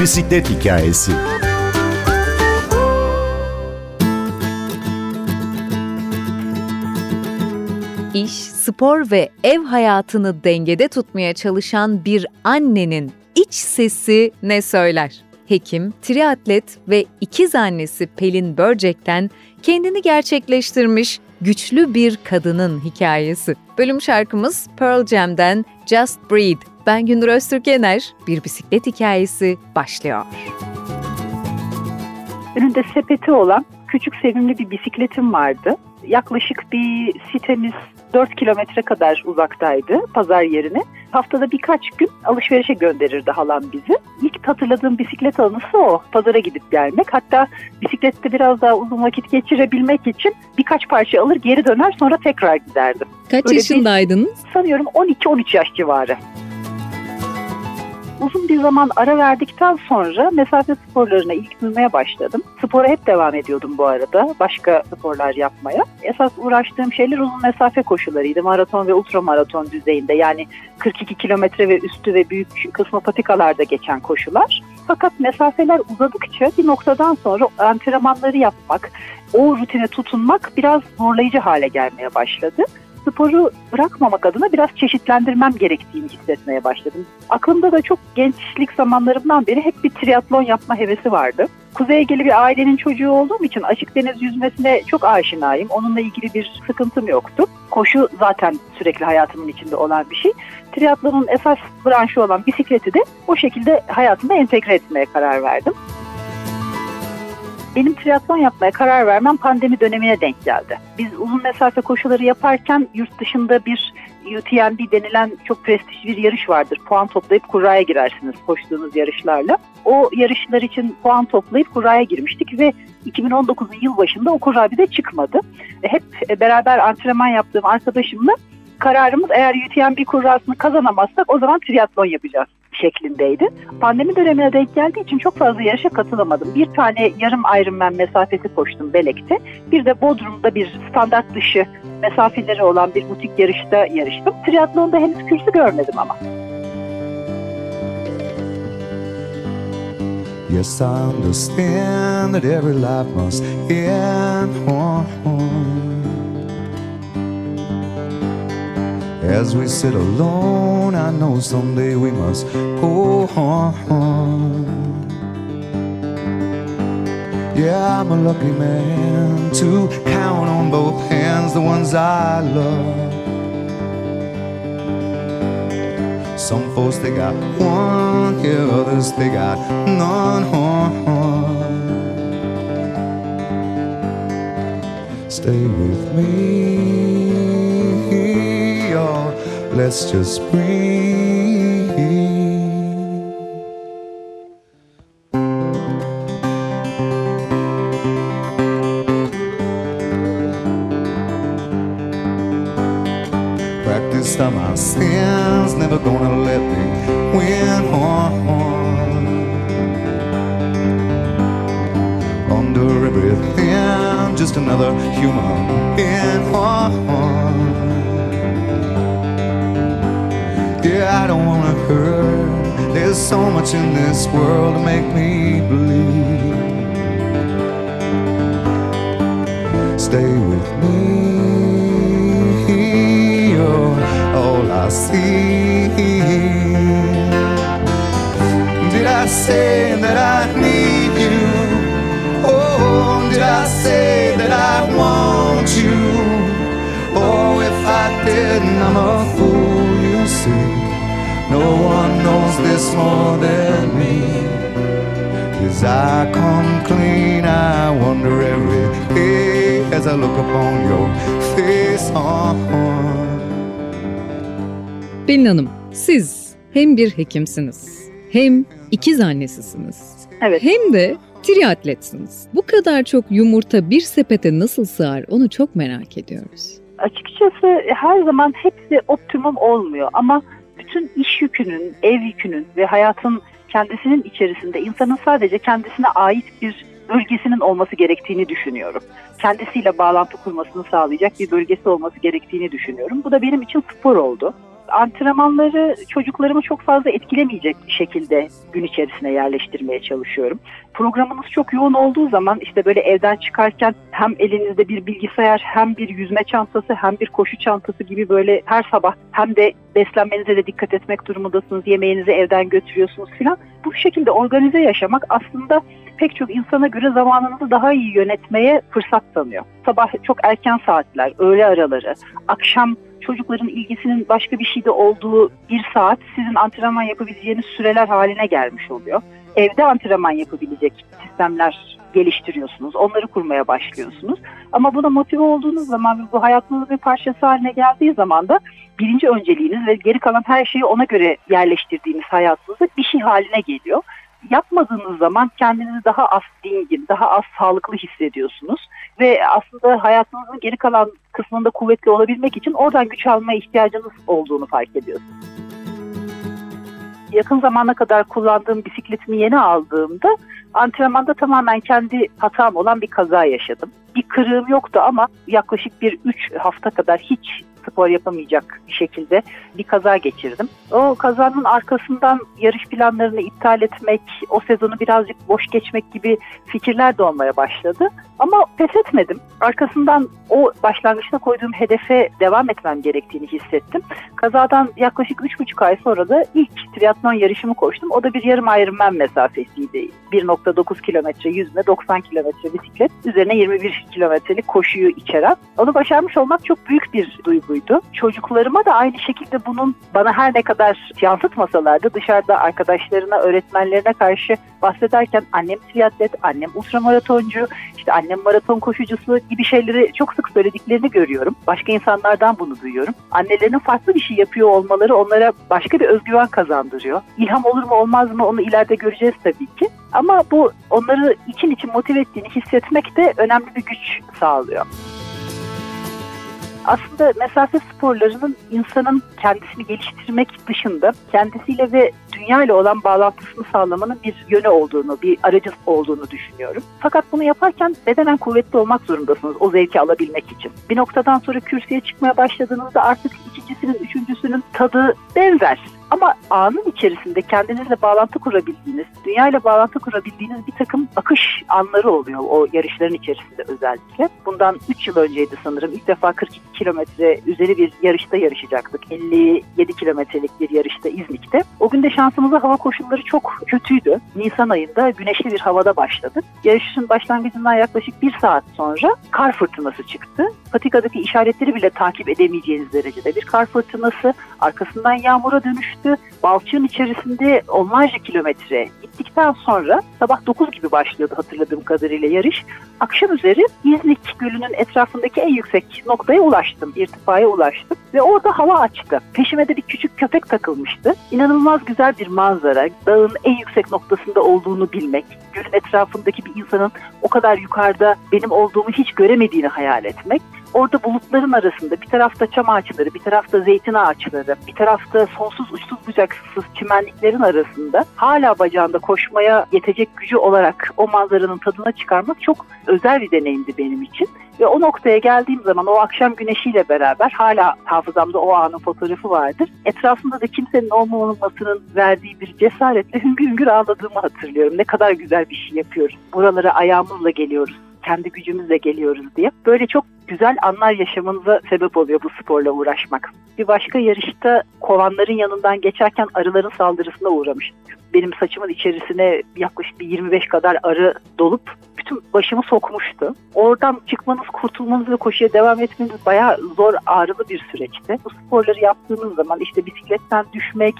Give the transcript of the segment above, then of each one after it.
Bisiklet hikayesi. İş, spor ve ev hayatını dengede tutmaya çalışan bir annenin iç sesi ne söyler? Hekim, triatlet ve ikiz annesi Pelin Börcek'ten kendini gerçekleştirmiş güçlü bir kadının hikayesi. Bölüm şarkımız Pearl Jam'den Just Breathe. Ben Gündür Öztürk Yener, bir bisiklet hikayesi başlıyor. Önünde sepeti olan küçük sevimli bir bisikletim vardı. Yaklaşık bir sitemiz 4 kilometre kadar uzaktaydı pazar yerine. Haftada birkaç gün alışverişe gönderirdi halam bizi. İlk hatırladığım bisiklet anısı o. Pazara gidip gelmek. Hatta bisiklette biraz daha uzun vakit geçirebilmek için birkaç parça alır geri döner sonra tekrar giderdim. Kaç Öyle yaşındaydınız? Bir, sanıyorum 12-13 yaş civarı uzun bir zaman ara verdikten sonra mesafe sporlarına ilk duymaya başladım. Spora hep devam ediyordum bu arada. Başka sporlar yapmaya. Esas uğraştığım şeyler uzun mesafe koşularıydı. Maraton ve ultramaraton düzeyinde. Yani 42 kilometre ve üstü ve büyük kısmı patikalarda geçen koşular. Fakat mesafeler uzadıkça bir noktadan sonra antrenmanları yapmak, o rutine tutunmak biraz zorlayıcı hale gelmeye başladı sporu bırakmamak adına biraz çeşitlendirmem gerektiğini hissetmeye başladım. Aklımda da çok gençlik zamanlarımdan beri hep bir triatlon yapma hevesi vardı. Kuzey Ege'li bir ailenin çocuğu olduğum için açık deniz yüzmesine çok aşinayım. Onunla ilgili bir sıkıntım yoktu. Koşu zaten sürekli hayatımın içinde olan bir şey. Triatlonun esas branşı olan bisikleti de o şekilde hayatımda entegre etmeye karar verdim benim triatlon yapmaya karar vermem pandemi dönemine denk geldi. Biz uzun mesafe koşuları yaparken yurt dışında bir UTMB denilen çok prestijli bir yarış vardır. Puan toplayıp kuraya girersiniz koştuğunuz yarışlarla. O yarışlar için puan toplayıp kuraya girmiştik ve 2019'un yılbaşında o kura bize çıkmadı. Hep beraber antrenman yaptığım arkadaşımla kararımız eğer UTMB kurasını kazanamazsak o zaman triatlon yapacağız şeklindeydi. Pandemi dönemine denk geldiği için çok fazla yarışa katılamadım. Bir tane yarım Ironman mesafesi koştum Belek'te. Bir de Bodrum'da bir standart dışı mesafeleri olan bir butik yarışta yarıştım. Triatlonda henüz kürsü görmedim ama. Yes, I understand that every life must end. As we sit alone, I know someday we must go on. Yeah, I'm a lucky man to count on both hands the ones I love. Some folks they got one, yeah, others they got none. Stay with me let's just breathe. Practiced on my sins, never gonna let me win. On. Under everything, just another human being. On. Don't wanna hurt. There's so much in this world to make me believe. Stay with me, you're all I see. Did I say that I need you? Oh, did I say that I want you? Oh, if I didn't, I'm a fool, you see. No one knows this more than me. Cause I come clean, I wonder every day as I look upon your face on. Pelin Hanım, siz hem bir hekimsiniz, hem ikiz annesisiniz. Evet. Hem de triatletsiniz. Bu kadar çok yumurta bir sepete nasıl sığar onu çok merak ediyoruz. Açıkçası her zaman hepsi optimum olmuyor ama bütün iş yükünün, ev yükünün ve hayatın kendisinin içerisinde insanın sadece kendisine ait bir bölgesinin olması gerektiğini düşünüyorum. Kendisiyle bağlantı kurmasını sağlayacak bir bölgesi olması gerektiğini düşünüyorum. Bu da benim için spor oldu. Antrenmanları çocuklarımı çok fazla etkilemeyecek şekilde gün içerisine yerleştirmeye çalışıyorum. Programınız çok yoğun olduğu zaman işte böyle evden çıkarken hem elinizde bir bilgisayar hem bir yüzme çantası hem bir koşu çantası gibi böyle her sabah hem de beslenmenize de dikkat etmek durumundasınız. Yemeğinizi evden götürüyorsunuz filan. Bu şekilde organize yaşamak aslında pek çok insana göre zamanınızı daha iyi yönetmeye fırsat tanıyor. Sabah çok erken saatler, öğle araları, akşam çocukların ilgisinin başka bir şeyde olduğu bir saat sizin antrenman yapabileceğiniz süreler haline gelmiş oluyor. Evde antrenman yapabilecek sistemler geliştiriyorsunuz. Onları kurmaya başlıyorsunuz. Ama buna motive olduğunuz zaman ve bu hayatınızın bir parçası haline geldiği zaman da birinci önceliğiniz ve geri kalan her şeyi ona göre yerleştirdiğiniz hayatınızda bir şey haline geliyor yapmadığınız zaman kendinizi daha az dingin, daha az sağlıklı hissediyorsunuz. Ve aslında hayatınızın geri kalan kısmında kuvvetli olabilmek için oradan güç almaya ihtiyacınız olduğunu fark ediyorsunuz. Yakın zamana kadar kullandığım bisikletimi yeni aldığımda antrenmanda tamamen kendi hatam olan bir kaza yaşadım. Bir kırığım yoktu ama yaklaşık bir 3 hafta kadar hiç spor yapamayacak bir şekilde bir kaza geçirdim. O kazanın arkasından yarış planlarını iptal etmek, o sezonu birazcık boş geçmek gibi fikirler de olmaya başladı. Ama pes etmedim. Arkasından o başlangıçta koyduğum hedefe devam etmem gerektiğini hissettim. Kazadan yaklaşık 3,5 ay sonra da ilk triatlon yarışımı koştum. O da bir yarım Ironman mesafesiydi. 1.9 kilometre yüzme, 90 kilometre bisiklet, üzerine 21 kilometrelik koşuyu içeren. Onu başarmış olmak çok büyük bir duyguydu. Çocuklarıma da aynı şekilde bunun bana her ne kadar yansıtmasalardı dışarıda arkadaşlarına, öğretmenlerine karşı bahsederken annem triatlet, annem ultramaratoncu, işte annem maraton koşucusu gibi şeyleri çok sık söylediklerini görüyorum. Başka insanlardan bunu duyuyorum. Annelerinin farklı bir şey yapıyor olmaları onlara başka bir özgüven kazandırıyor. İlham olur mu olmaz mı onu ileride göreceğiz tabii ki. Ama bu onları için için motive ettiğini hissetmek de önemli bir güç sağlıyor aslında mesafe sporlarının insanın kendisini geliştirmek dışında kendisiyle ve dünya ile olan bağlantısını sağlamanın bir yönü olduğunu, bir aracı olduğunu düşünüyorum. Fakat bunu yaparken bedenen kuvvetli olmak zorundasınız o zevki alabilmek için. Bir noktadan sonra kürsüye çıkmaya başladığınızda artık ikincisinin, üçüncüsünün tadı benzer. Ama anın içerisinde kendinizle bağlantı kurabildiğiniz, dünya ile bağlantı kurabildiğiniz bir takım akış anları oluyor o yarışların içerisinde özellikle. Bundan 3 yıl önceydi sanırım. İlk defa 42 kilometre üzeri bir yarışta yarışacaktık. 57 kilometrelik bir yarışta İznik'te. O gün de şansımıza hava koşulları çok kötüydü. Nisan ayında güneşli bir havada başladık. Yarışın başlangıcından yaklaşık bir saat sonra kar fırtınası çıktı. Patikadaki işaretleri bile takip edemeyeceğiniz derecede bir kar fırtınası. Arkasından yağmura dönüştü. Balçığın içerisinde onlarca kilometre gittikten sonra sabah 9 gibi başlıyordu hatırladığım kadarıyla yarış. Akşam üzeri İznik Gölü'nün etrafındaki en yüksek noktaya ulaştım, irtifaya ulaştım ve orada hava açtı. Peşime de bir küçük köpek takılmıştı. İnanılmaz güzel bir manzara, dağın en yüksek noktasında olduğunu bilmek, gölün etrafındaki bir insanın o kadar yukarıda benim olduğumu hiç göremediğini hayal etmek Orada bulutların arasında bir tarafta çam ağaçları, bir tarafta zeytin ağaçları, bir tarafta sonsuz uçsuz bucaksız çimenliklerin arasında hala bacağında koşmaya yetecek gücü olarak o manzaranın tadına çıkarmak çok özel bir deneyimdi benim için. Ve o noktaya geldiğim zaman o akşam güneşiyle beraber hala hafızamda o anın fotoğrafı vardır. Etrafımda da kimsenin olmamasının verdiği bir cesaretle hüngür hüngür ağladığımı hatırlıyorum. Ne kadar güzel bir şey yapıyoruz. Buralara ayağımızla geliyoruz kendi gücümüzle geliyoruz diye. Böyle çok güzel anlar yaşamınıza sebep oluyor bu sporla uğraşmak. Bir başka yarışta kovanların yanından geçerken arıların saldırısına uğramıştık. Benim saçımın içerisine yaklaşık bir 25 kadar arı dolup bütün başımı sokmuştu. Oradan çıkmanız, kurtulmanız ve koşuya devam etmeniz bayağı zor, ağrılı bir süreçti. Bu sporları yaptığınız zaman işte bisikletten düşmek,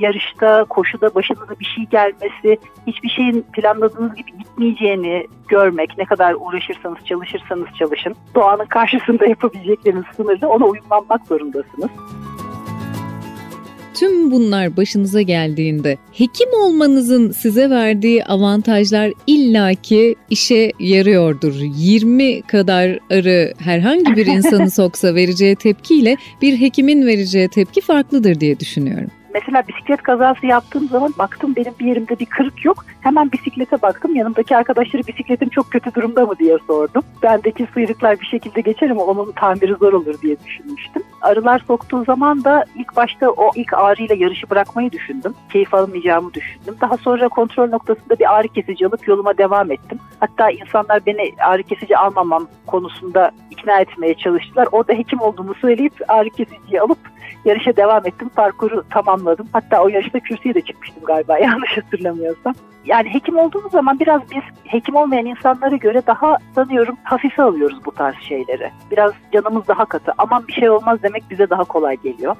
yarışta, koşuda başınıza bir şey gelmesi, hiçbir şeyin planladığınız gibi gitmeyeceğini görmek, ne kadar uğraşırsanız, çalışırsanız çalışın, doğanın karşısında yapabilecekleriniz sınırlı, ona uyumlanmak zorundasınız. Tüm bunlar başınıza geldiğinde hekim olmanızın size verdiği avantajlar illaki işe yarıyordur. 20 kadar arı herhangi bir insanı soksa vereceği tepkiyle bir hekimin vereceği tepki farklıdır diye düşünüyorum. Mesela bisiklet kazası yaptığım zaman baktım benim bir yerimde bir kırık yok. Hemen bisiklete baktım. Yanımdaki arkadaşları bisikletim çok kötü durumda mı diye sordum. Bendeki sıyrıklar bir şekilde geçer ama onun tamiri zor olur diye düşünmüştüm. Arılar soktuğu zaman da ilk başta o ilk ağrıyla yarışı bırakmayı düşündüm. Keyif almayacağımı düşündüm. Daha sonra kontrol noktasında bir ağrı kesici alıp yoluma devam ettim. Hatta insanlar beni ağrı kesici almamam konusunda ikna etmeye çalıştılar. Orada hekim olduğumu söyleyip ağrı kesiciyi alıp yarışa devam ettim. Parkuru tamamladım. Hatta o yarışta kürsüye de çıkmıştım galiba yanlış hatırlamıyorsam. Yani hekim olduğumuz zaman biraz biz hekim olmayan insanlara göre daha sanıyorum hafife alıyoruz bu tarz şeyleri. Biraz canımız daha katı. Aman bir şey olmaz demek bize daha kolay geliyor.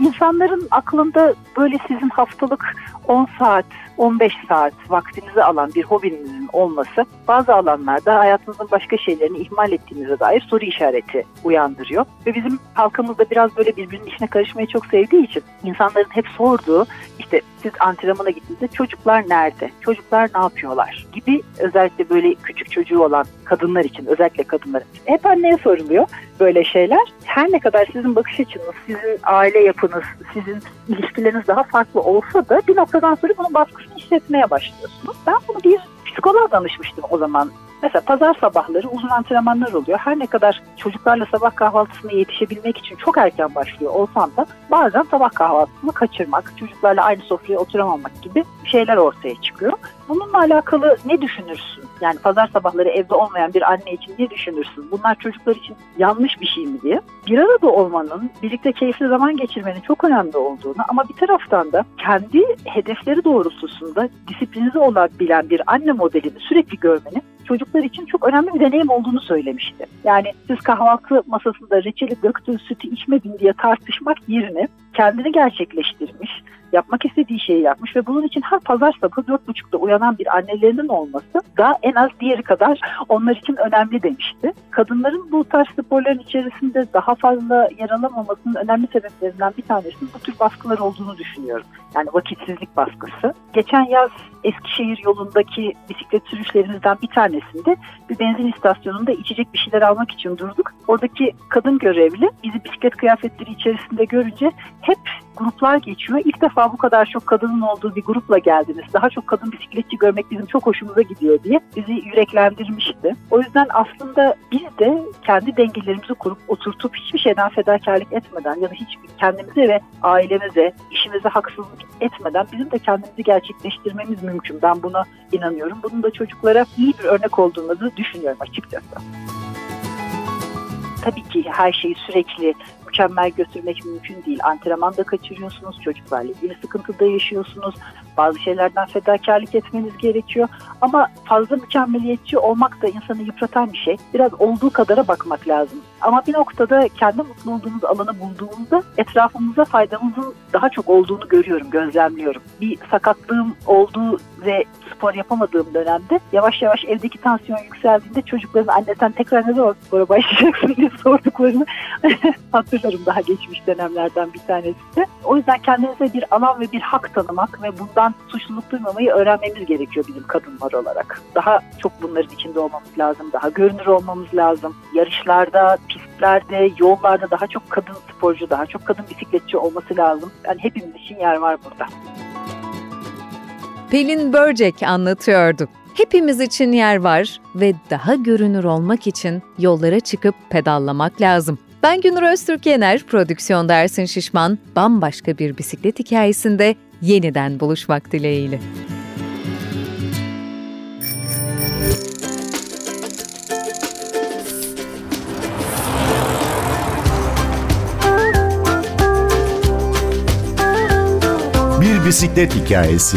İnsanların aklında böyle sizin haftalık 10 saat, 15 saat vaktinizi alan bir hobinizin olması bazı alanlarda hayatınızın başka şeylerini ihmal ettiğinize dair soru işareti uyandırıyor. Ve bizim halkımızda biraz böyle birbirinin işine karışmayı çok sevdiği için insanların hep sorduğu işte siz antrenmana gittiğinizde çocuklar nerede? Çocuklar ne yapıyorlar? Gibi özellikle böyle küçük çocuğu olan kadınlar için özellikle kadınlar için hep anneye soruluyor böyle şeyler. Her ne kadar sizin bakış açınız, sizin aile yapınız, sizin ilişkileriniz daha farklı olsa da bir noktadan sonra bunun baskısını hissetmeye başlıyorsunuz. Ben bunu bir psikoloğa danışmıştım o zaman. Mesela pazar sabahları uzun antrenmanlar oluyor. Her ne kadar çocuklarla sabah kahvaltısına yetişebilmek için çok erken başlıyor olsam da bazen sabah kahvaltısını kaçırmak, çocuklarla aynı sofraya oturamamak gibi şeyler ortaya çıkıyor. Bununla alakalı ne düşünürsün? Yani pazar sabahları evde olmayan bir anne için ne düşünürsün? Bunlar çocuklar için yanlış bir şey mi diye. Bir arada olmanın, birlikte keyifli zaman geçirmenin çok önemli olduğunu ama bir taraftan da kendi hedefleri doğrultusunda disiplinize olabilen bir anne modelini sürekli görmenin çocuklar için çok önemli bir deneyim olduğunu söylemişti. Yani siz kahvaltı masasında reçeli döktüğün sütü içmedin diye tartışmak yerine kendini gerçekleştirmiş, yapmak istediği şeyi yapmış ve bunun için her pazar sabahı dört buçukta uyanan bir annelerinin olması da en az diğeri kadar onlar için önemli demişti. Kadınların bu tarz sporların içerisinde daha fazla yer alamamasının önemli sebeplerinden bir tanesi bu tür baskılar olduğunu düşünüyorum. Yani vakitsizlik baskısı. Geçen yaz Eskişehir yolundaki bisiklet sürüşlerimizden bir tanesinde bir benzin istasyonunda içecek bir şeyler almak için durduk. Oradaki kadın görevli bizi bisiklet kıyafetleri içerisinde görünce hep gruplar geçiyor. İlk defa bu kadar çok kadının olduğu bir grupla geldiniz. Daha çok kadın bisikletçi görmek bizim çok hoşumuza gidiyor diye bizi yüreklendirmişti. O yüzden aslında biz de kendi dengelerimizi kurup oturtup hiçbir şeyden fedakarlık etmeden ya da hiç kendimize ve ailemize, işimize haksızlık etmeden bizim de kendimizi gerçekleştirmemiz mümkün. Ben buna inanıyorum. Bunun da çocuklara iyi bir örnek olduğunu da düşünüyorum açıkçası tabii ki her şeyi sürekli mükemmel götürmek mümkün değil. Antrenman da kaçırıyorsunuz, çocuklarla ilgili sıkıntıda yaşıyorsunuz. Bazı şeylerden fedakarlık etmeniz gerekiyor. Ama fazla mükemmeliyetçi olmak da insanı yıpratan bir şey. Biraz olduğu kadara bakmak lazım. Ama bir noktada kendi mutlu olduğumuz alanı bulduğumuzda etrafımıza faydamızın daha çok olduğunu görüyorum, gözlemliyorum. Bir sakatlığım olduğu ve spor yapamadığım dönemde yavaş yavaş evdeki tansiyon yükseldiğinde çocukların anne sen tekrar ne zaman spora başlayacaksın diye sorduklarını hatırlarım daha geçmiş dönemlerden bir tanesi O yüzden kendinize bir alan ve bir hak tanımak ve bundan suçluluk duymamayı öğrenmemiz gerekiyor bizim kadınlar olarak. Daha çok bunların içinde olmamız lazım, daha görünür olmamız lazım. Yarışlarda, pistlerde, yollarda daha çok kadın sporcu, daha çok kadın bisikletçi olması lazım. Yani hepimiz için yer var burada. Pelin Börcek anlatıyordu. Hepimiz için yer var ve daha görünür olmak için yollara çıkıp pedallamak lazım. Ben Günür Öztürk Yener, prodüksiyon Dersin Şişman, bambaşka bir bisiklet hikayesinde yeniden buluşmak dileğiyle. Bir bisiklet hikayesi.